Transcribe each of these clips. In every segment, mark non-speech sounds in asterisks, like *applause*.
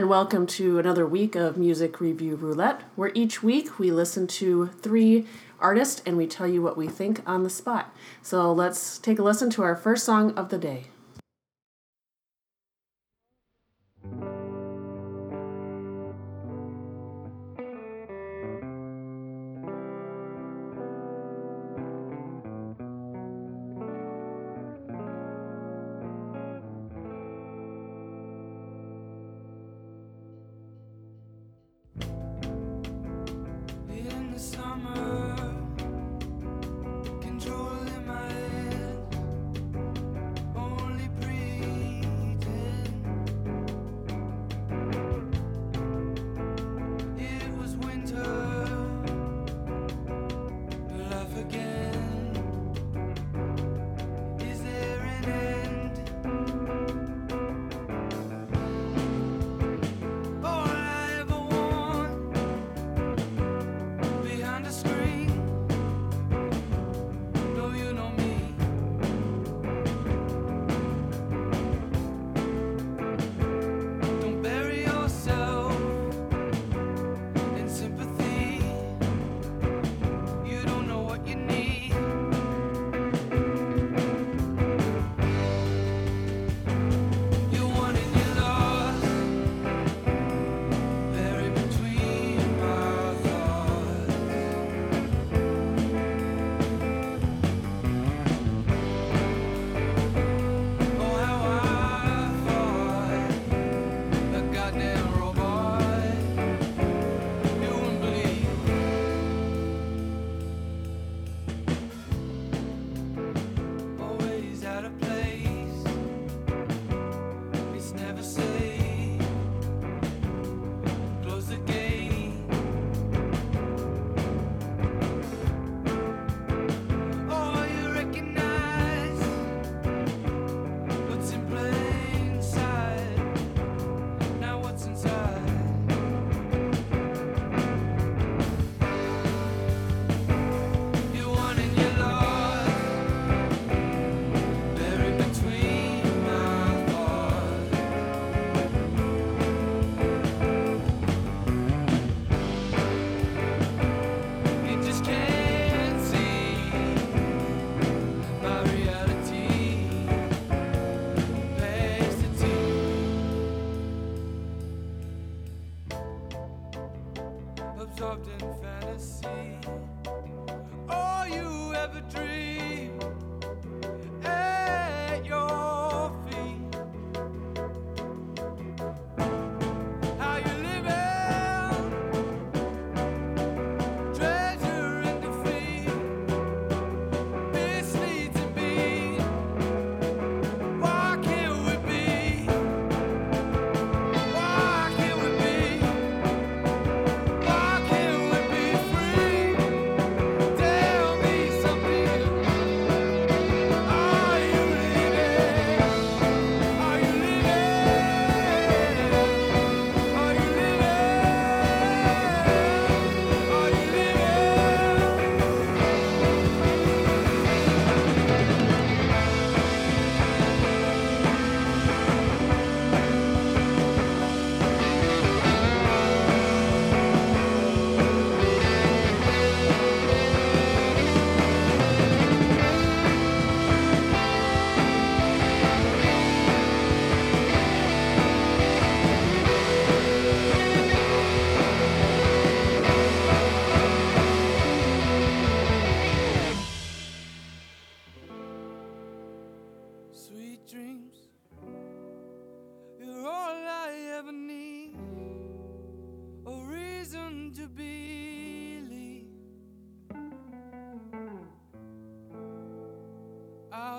and welcome to another week of Music Review Roulette, where each week we listen to three artists and we tell you what we think on the spot. So let's take a listen to our first song of the day.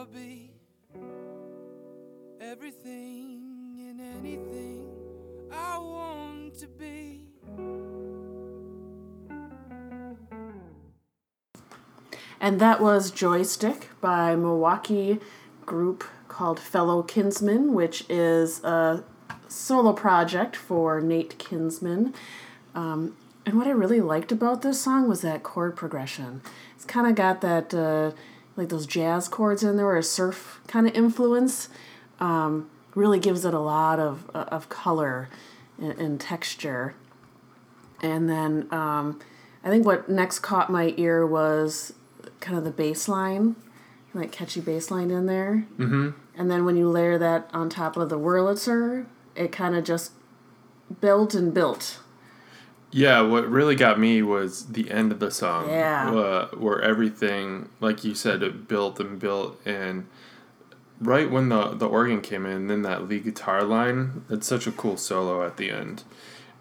be everything and anything I want to be. And that was Joystick by Milwaukee group called Fellow Kinsmen, which is a solo project for Nate Kinsman. Um, and what I really liked about this song was that chord progression. It's kind of got that. Uh, like those jazz chords in there or a surf kind of influence um, really gives it a lot of, uh, of color and, and texture. And then um, I think what next caught my ear was kind of the bass line, like catchy bass line in there. Mm-hmm. And then when you layer that on top of the Wurlitzer, it kind of just built and built yeah, what really got me was the end of the song. Yeah. Uh, where everything, like you said, it built and built, and right when the the organ came in, then that lead guitar line, it's such a cool solo at the end.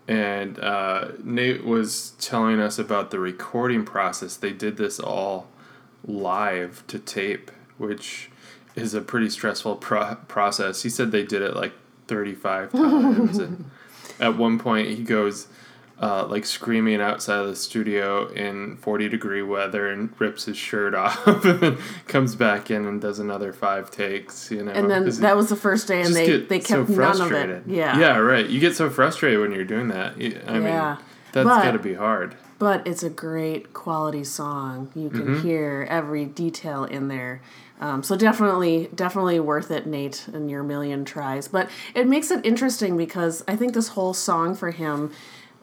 And uh, Nate was telling us about the recording process. They did this all live to tape, which is a pretty stressful pro- process. He said they did it like 35 *laughs* times. and at one point, he goes, uh, like screaming outside of the studio in 40 degree weather and rips his shirt *laughs* off and then comes back in and does another five takes, you know. And then that was the first day, and they they so kept none of it. Yeah. Yeah, right. You get so frustrated when you're doing that. I Yeah. mean, that's But- got to be hard. But it's a great quality song. You can Mm-hmm. hear every detail in there. Um, so definitely, definitely worth it, Nate, and your million tries. But it makes it interesting because I think this whole song for him,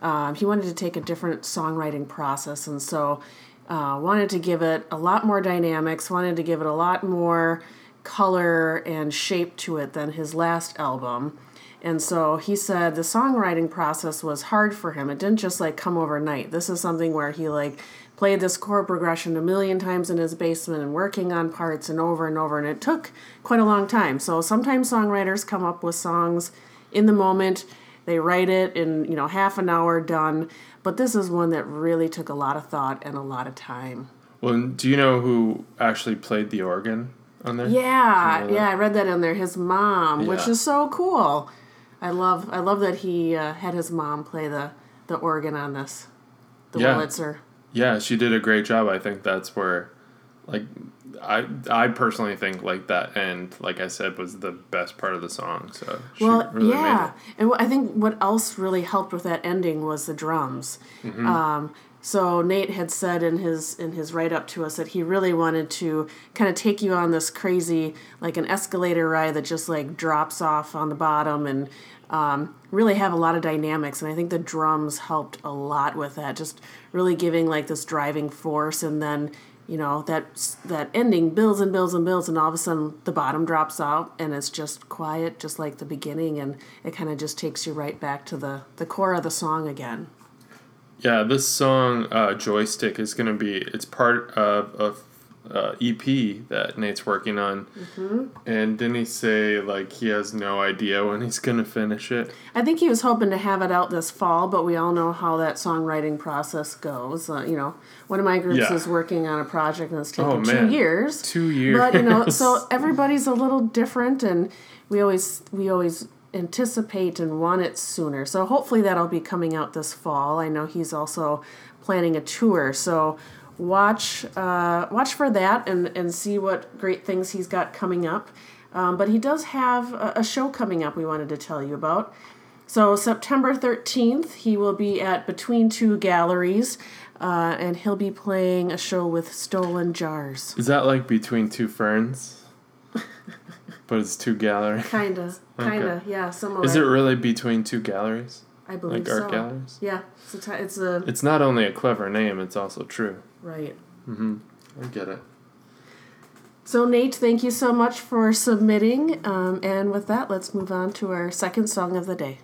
um, he wanted to take a different songwriting process, and so uh, wanted to give it a lot more dynamics. Wanted to give it a lot more color and shape to it than his last album. And so he said the songwriting process was hard for him. It didn't just like come overnight. This is something where he like played this chord progression a million times in his basement and working on parts and over and over and it took quite a long time. So sometimes songwriters come up with songs in the moment. They write it in, you know, half an hour done, but this is one that really took a lot of thought and a lot of time. Well, do you know who actually played the organ on there? Yeah, you know yeah, I read that in there. His mom, which is so cool. I love, I love that he uh, had his mom play the the organ on this, the Yeah. Wurlitzer. Yeah, she did a great job. I think that's where, like, I I personally think like that end, like I said, was the best part of the song. So she Well, really yeah, and I think what else really helped with that ending was the drums. Mm-hmm. Um, so Nate had said in his in his write up to us that he really wanted to kind of take you on this crazy like an escalator ride that just like drops off on the bottom and um, really have a lot of dynamics. And I think the drums helped a lot with that, just really giving like this driving force and then you know that that ending builds and builds and builds and all of a sudden the bottom drops out and it's just quiet just like the beginning and it kind of just takes you right back to the the core of the song again. Yeah, this song uh, "Joystick" is gonna be it's part of a uh, EP that Nate's working on, Mm-hmm. and didn't he say like he has no idea when he's gonna finish it? i think he was hoping to have it out this fall but we all know how that songwriting process goes uh, you know one of my groups Yeah. is working on a project and it's taken Oh, two man. years Two years. but you know so *laughs* everybody's a little different and we always we always anticipate and want it sooner so hopefully that'll be coming out this fall i know he's also planning a tour so watch uh, watch for that and and see what great things he's got coming up um, but he does have a, a show coming up we wanted to tell you about so september 13th he will be at between two galleries uh, and he'll be playing a show with stolen jars Is that like between two ferns? *laughs* but it's two galleries. Kinda, kinda, yeah, similar. Is it really between two galleries? I believe like art galleries? Yeah, it's a, ti- it's a It's not only a clever name; it's also true. Right. I get it. So Nate, thank you so much for submitting. Um, and with that, let's move on to our second song of the day.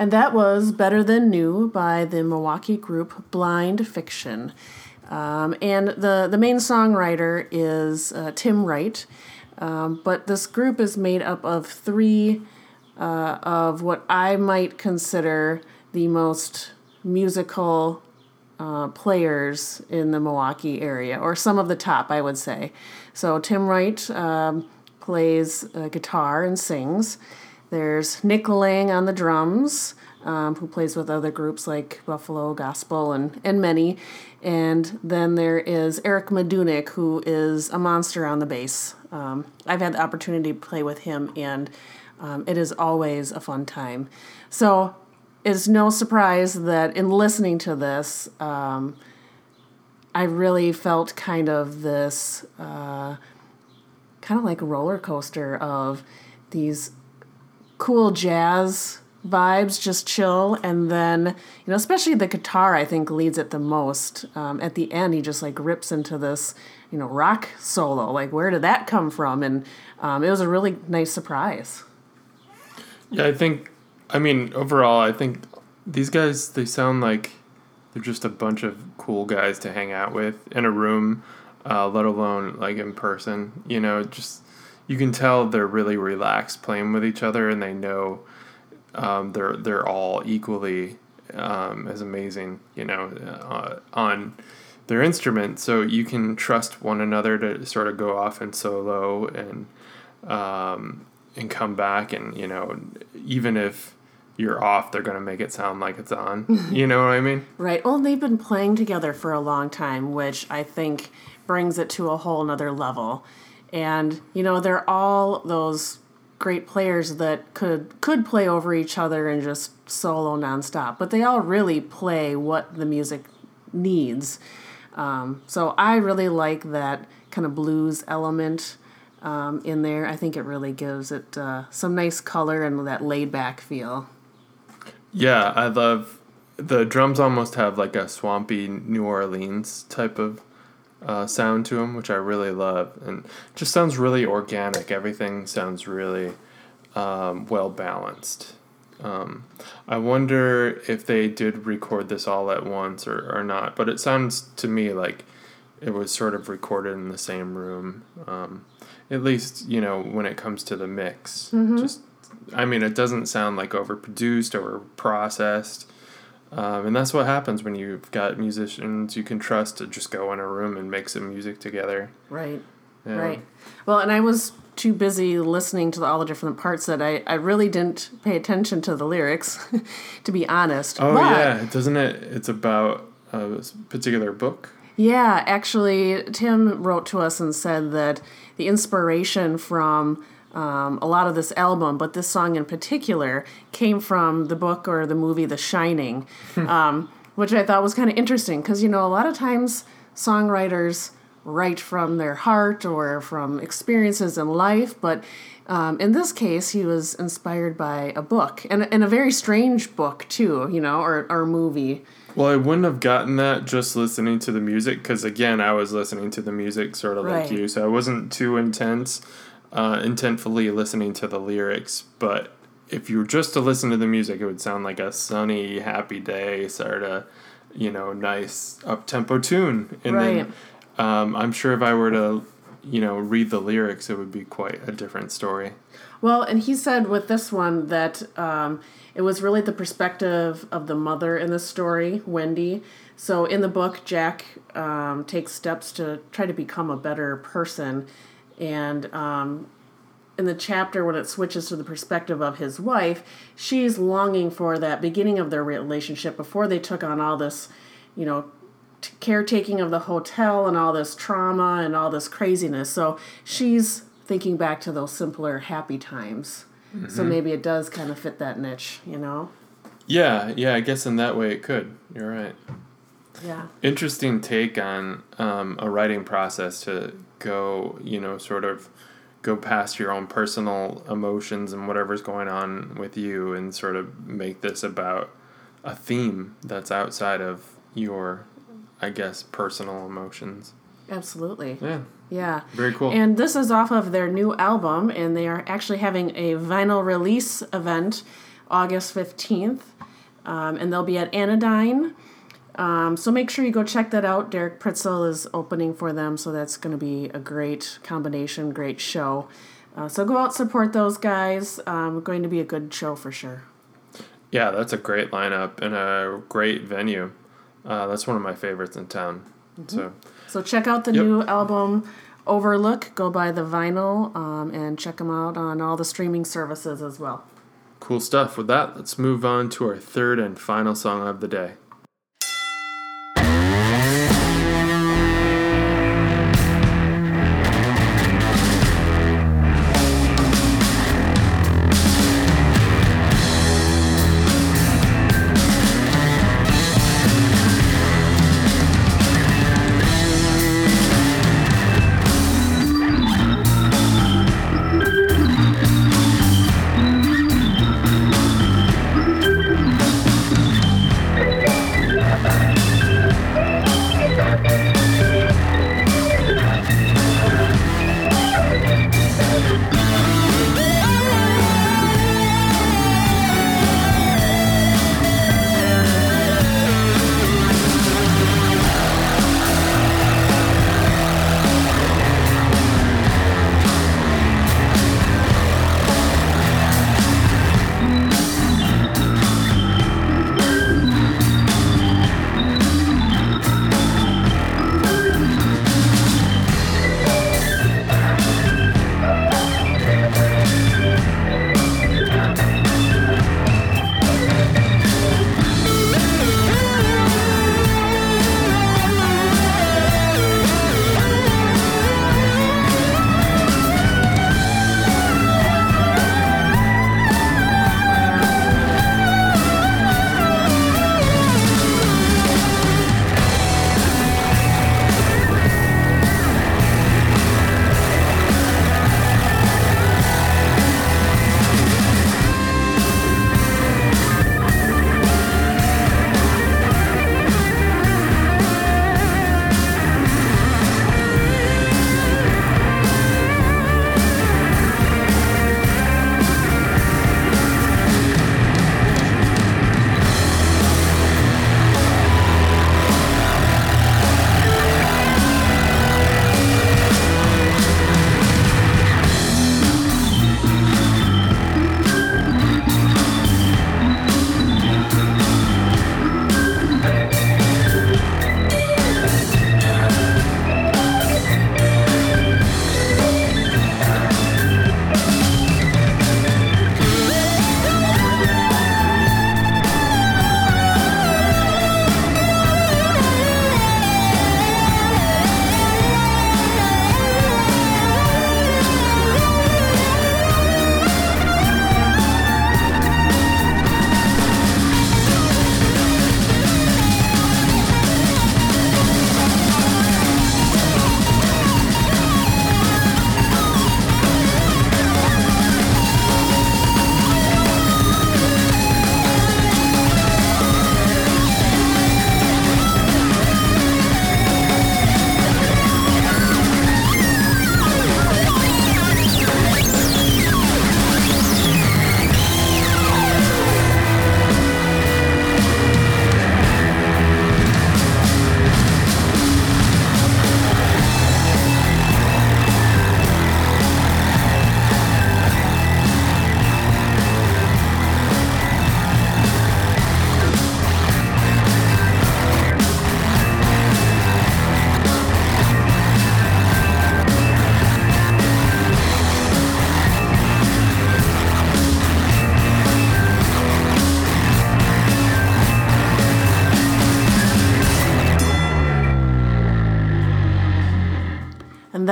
And that was Better Than New by the Milwaukee group Blind Fiction. Um, and the, the main songwriter is uh, Tim Wright. Um, but this group is made up of three uh, of what I might consider the most musical uh, players in the Milwaukee area, or some of the top, I would say. So Tim Wright um, plays uh, guitar and sings. There's Nick Lang on the drums, um, who plays with other groups like Buffalo Gospel and, and many. And then there is Eric Madunik, who is a monster on the bass. Um, I've had the opportunity to play with him, and um, it is always a fun time. So it's no surprise that in listening to this, um, I really felt kind of this uh, kind of like a roller coaster of these cool jazz vibes, just chill, and then you know, especially the guitar, I think leads it the most. Um, at the end, he just like rips into this, you know, rock solo. Like, where did that come from? And um, it was a really nice surprise. Yeah, I think. I mean, overall, I think these guys they sound like they're just a bunch of cool guys to hang out with in a room, uh, let alone like in person. You know, just you can tell they're really relaxed playing with each other, and they know um, they're they're all equally um, as amazing. You know, uh, on their instrument, so you can trust one another to sort of go off and solo and um, and come back, and you know, even if you're off, they're gonna make it sound like it's on. *laughs* you know what I mean? Right. Well, they've been playing together for a long time, which I think brings it to a whole nother level. And, you know, they're all those great players that could could play over each other and just solo nonstop, but they all really play what the music needs. Um, so I really like that kind of blues element um, in there. I think it really gives it uh, some nice color and that laid back feel. Yeah, I love the drums. Almost have like a swampy New Orleans type of uh, sound to them, which I really love, and just sounds really organic. Everything sounds really um, well balanced. Um, I wonder if they did record this all at once or, or not, but it sounds to me like it was sort of recorded in the same room. Um, at least, you know, when it comes to the mix. Just, I mean, it doesn't sound like overproduced or processed. Um, and that's what happens when you've got musicians you can trust to just go in a room and make some music together. Right. Yeah. Right. Well, and I was too busy listening to all the different parts that I, I really didn't pay attention to the lyrics, *laughs* to be honest. Oh But- yeah, doesn't it? It's about a particular book. Yeah, actually, Tim wrote to us and said that the inspiration from um, a lot of this album, but this song in particular, came from the book or the movie The Shining, um, which I thought was kind of interesting because, you know, a lot of times songwriters write from their heart or from experiences in life, but um, in this case, he was inspired by a book and, and a very strange book, too, you know, or, or movie. Well, I wouldn't have gotten that just listening to the music because again, I was listening to the music sort of Right. like you, so I wasn't too intense, uh, intentfully listening to the lyrics. But if you were just to listen to the music, it would sound like a sunny, happy day, sort of, you know, nice up tempo tune. And then um, I'm sure if I were to, you know, read the lyrics, it would be quite a different story. Well, and he said with this one that um, it was really the perspective of the mother in the story, Wendy. So in the book, Jack um, takes steps to try to become a better person. And um, in the chapter, when it switches to the perspective of his wife, she's longing for that beginning of their relationship before they took on all this, you know, t- caretaking of the hotel and all this trauma and all this craziness. So she's thinking back to those simpler, happy times. So maybe it does kind of fit that niche, you know? Yeah, yeah, I guess in that way it could. You're right. Yeah. interesting take on um, a writing process to go, you know, sort of go past your own personal emotions and whatever's going on with you and sort of make this about a theme that's outside of your, I guess, personal emotions. Absolutely. Yeah, Yeah. very cool. And this is off of their new album, and they are actually having a vinyl release event August 15th. Um, and they'll be at Anodyne. Um, so make sure you go check that out. Derek Pritzl is opening for them, so that's going to be a great combination, great show. Uh, so go out, support those guys. Um, going to be a good show for sure. yeah, that's a great lineup and a great venue. Uh, that's one of my favorites in town. So, So check out the Yep. new album Overlook. Go buy the vinyl um, and check them out on all the streaming services as well. cool stuff. With that, let's move on to our third and final song of the day.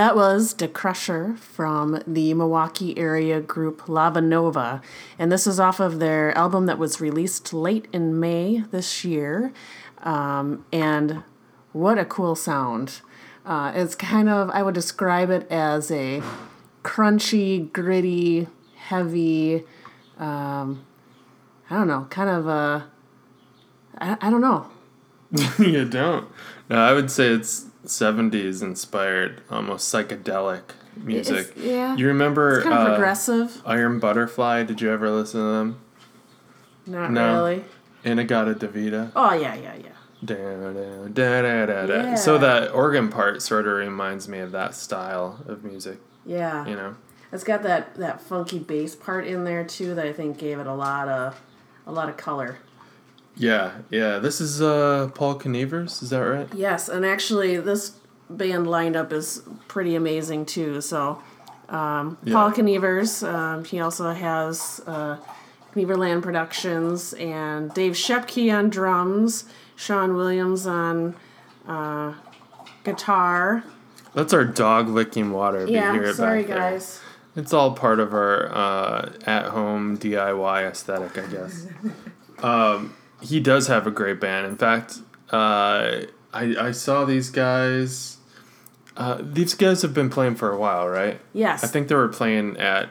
That was De Crusher from the Milwaukee area group Lava Nova. And this is off of their album that was released late in May this year. Um, and what a cool sound. Uh, it's kind of, I would describe it as a crunchy, gritty, heavy, um, I don't know, kind of a, I, I don't know. *laughs* you don't. No, I would say it's 70s inspired, almost psychedelic music. It's- yeah. You remember It's kind of uh, progressive. Iron Butterfly? Did you ever listen to them? Not no. really. In-A-Gadda-Da-Vida. Oh, yeah, yeah, yeah. Da, da, da, da, da, da. Yeah. So that organ part sort of reminds me of that style of music, Yeah. you know? It's got that, that funky bass part in there too that I think gave it a lot of a lot of color. Yeah, yeah. This is uh, Paul Knevers, is that right? Yes, and actually this band lineup is pretty amazing too. So um, Yeah. Paul Knevers, um, he also has uh, Knieverland Productions and Dave Shepke on drums, Sean Williams on uh, guitar. That's our dog licking water. if you hear Yeah, sorry there. guys. It's all part of our uh, at-home DIY aesthetic, I guess. *laughs* um, he does have a great band. In fact, uh, I I saw these guys. Uh, these guys have been playing for a while, right? Yes. I think they were playing at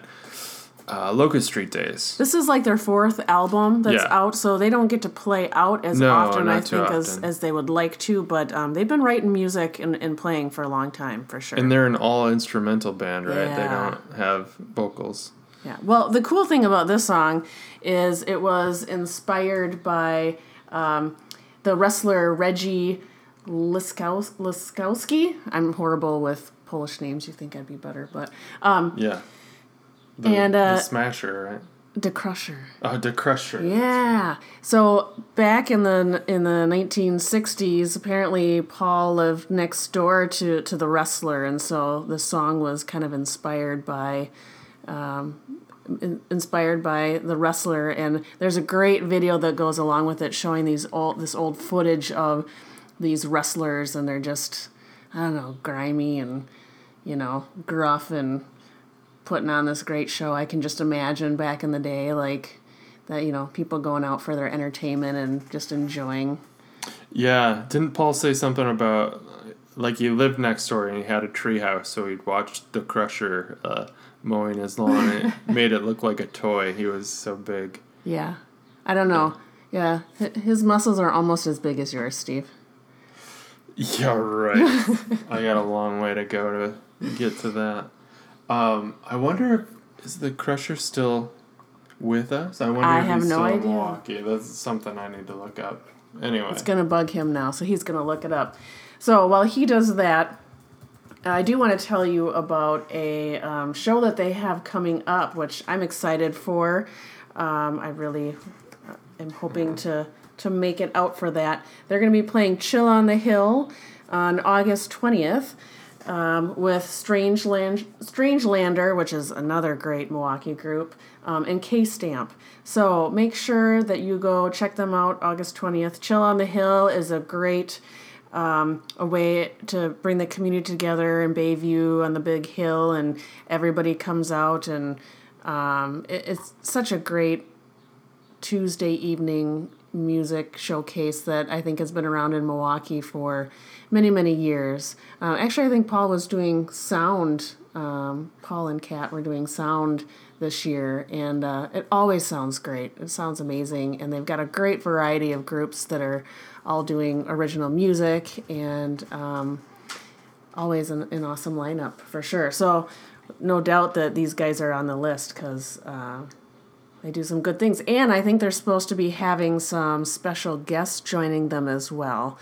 uh, Locust Street Days. This is like their fourth album that's Yeah. out, so they don't get to play out as No, often, I think, as, often. as they would like to. But um, they've been writing music and, and playing for a long time, for sure. And they're an all instrumental band, right? They don't have vocals. Yeah. Well, the cool thing about this song is it was inspired by um, the wrestler Reggie Liskowski. I'm horrible with Polish names. You think I'd be better, but um, Yeah. The, And, uh, the Smasher, right? De Crusher. Oh, the Crusher. Yeah. So back in the in the 1960s, apparently Paul lived next door to to the wrestler, and so the song was kind of inspired by. Um, in- inspired by the wrestler and there's a great video that goes along with it showing these old this old footage of these wrestlers and they're just i don't know grimy and you know gruff and putting on this great show. I can just imagine back in the day, like that, you know, people going out for their entertainment and just enjoying. Yeah, didn't Paul say something about like he lived next door and he had a tree house, so he'd watch the Crusher uh, mowing his lawn. it *laughs* made it look like a toy. He was so big. Yeah. I don't know. Yeah. His muscles are almost as big as yours, Steve. Yeah, right. *laughs* I got a long way to go to get to that. Um, I wonder if is the Crusher still with us? I wonder I if have he's no still in idea. Milwaukee. That's something I need to look up. Anyway, It's going to bug him now, so he's going to look it up. So while he does that, I do want to tell you about a um, show that they have coming up, which I'm excited for. Um, I really uh, am hoping to to make it out for that. They're going to be playing Chill on the Hill on August 20th um, with Strangeland, Strangelander, which is another great Milwaukee group, um, and K Stamp. So make sure that you go check them out August 20th. Chill on the Hill is a great um, a way to bring the community together in Bayview on the big hill, and everybody comes out, and um, it, it's such a great Tuesday evening music showcase that I think has been around in Milwaukee for many, many years. Uh, actually, I think Paul was doing sound. Um, Paul and Kat were doing sound this year, and uh, it always sounds great. It sounds amazing, and they've got a great variety of groups that are all doing original music and um, always an, an awesome lineup for sure. So, no doubt that these guys are on the list because. Uh, they do some good things. And I think they're supposed to be having some special guests joining them as well.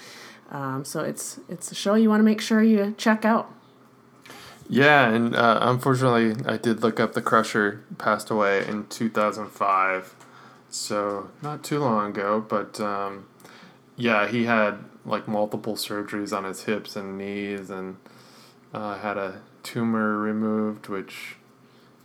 Um, so it's it's a show you want to make sure you check out. Yeah, and uh, unfortunately, I did look up the Crusher passed away in 2005, so not too long ago. But um, yeah, he had like multiple surgeries on his hips and knees, and uh, had a tumor removed, which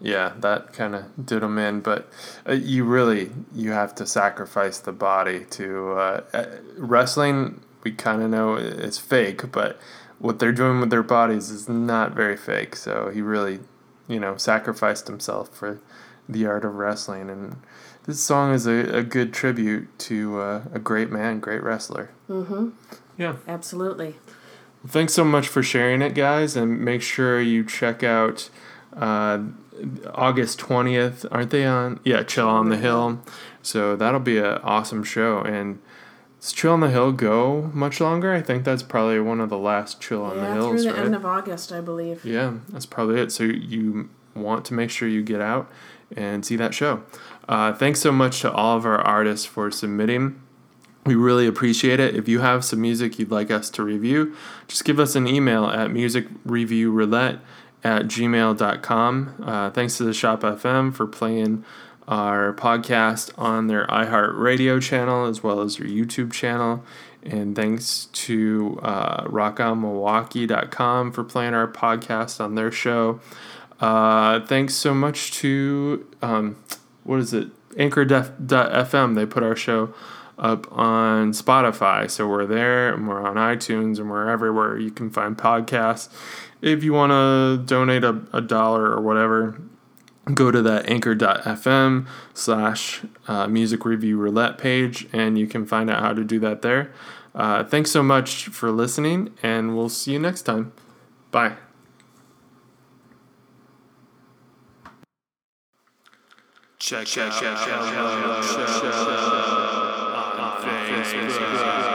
yeah, that kind of did him in. But uh, you really you have to sacrifice the body to uh, uh, wrestling. We kind of know it's fake, but what they're doing with their bodies is not very fake. So he really, you know, sacrificed himself for the art of wrestling. And this song is a, a good tribute to uh, a great man, great wrestler. Mm-hmm. Yeah. Absolutely. Thanks so much for sharing it, guys, and make sure you check out uh, August twentieth. Aren't they on? Yeah, Chill on the Hill. So that'll be an awesome show. And does Chill on the Hill go much longer? I think that's probably one of the last Chill on the yeah, Hills, through the right? end of August, I believe. Yeah, that's probably it. So you want to make sure you get out and see that show. Uh, thanks so much to all of our artists for submitting. We really appreciate it. If you have some music you'd like us to review, just give us an email at musicreviewroulette at gmail.com. Uh, thanks to the Shop FM for playing our podcast on their iHeartRadio channel as well as their YouTube channel. And thanks to uh, rockonmilwaukee.com for playing our podcast on their show. Uh, thanks so much to, um, what is it? Anchor.fm. They put our show up on Spotify. So we're there and we're on iTunes and we're everywhere you can find podcasts. If you want to donate a, a dollar or whatever, go to that anchor.fm slash uh, music review roulette page and you can find out how to do that there. Uh, thanks so much for listening and we'll see you next time. Bye. Check, check, check, check, check, check, check, Facebook.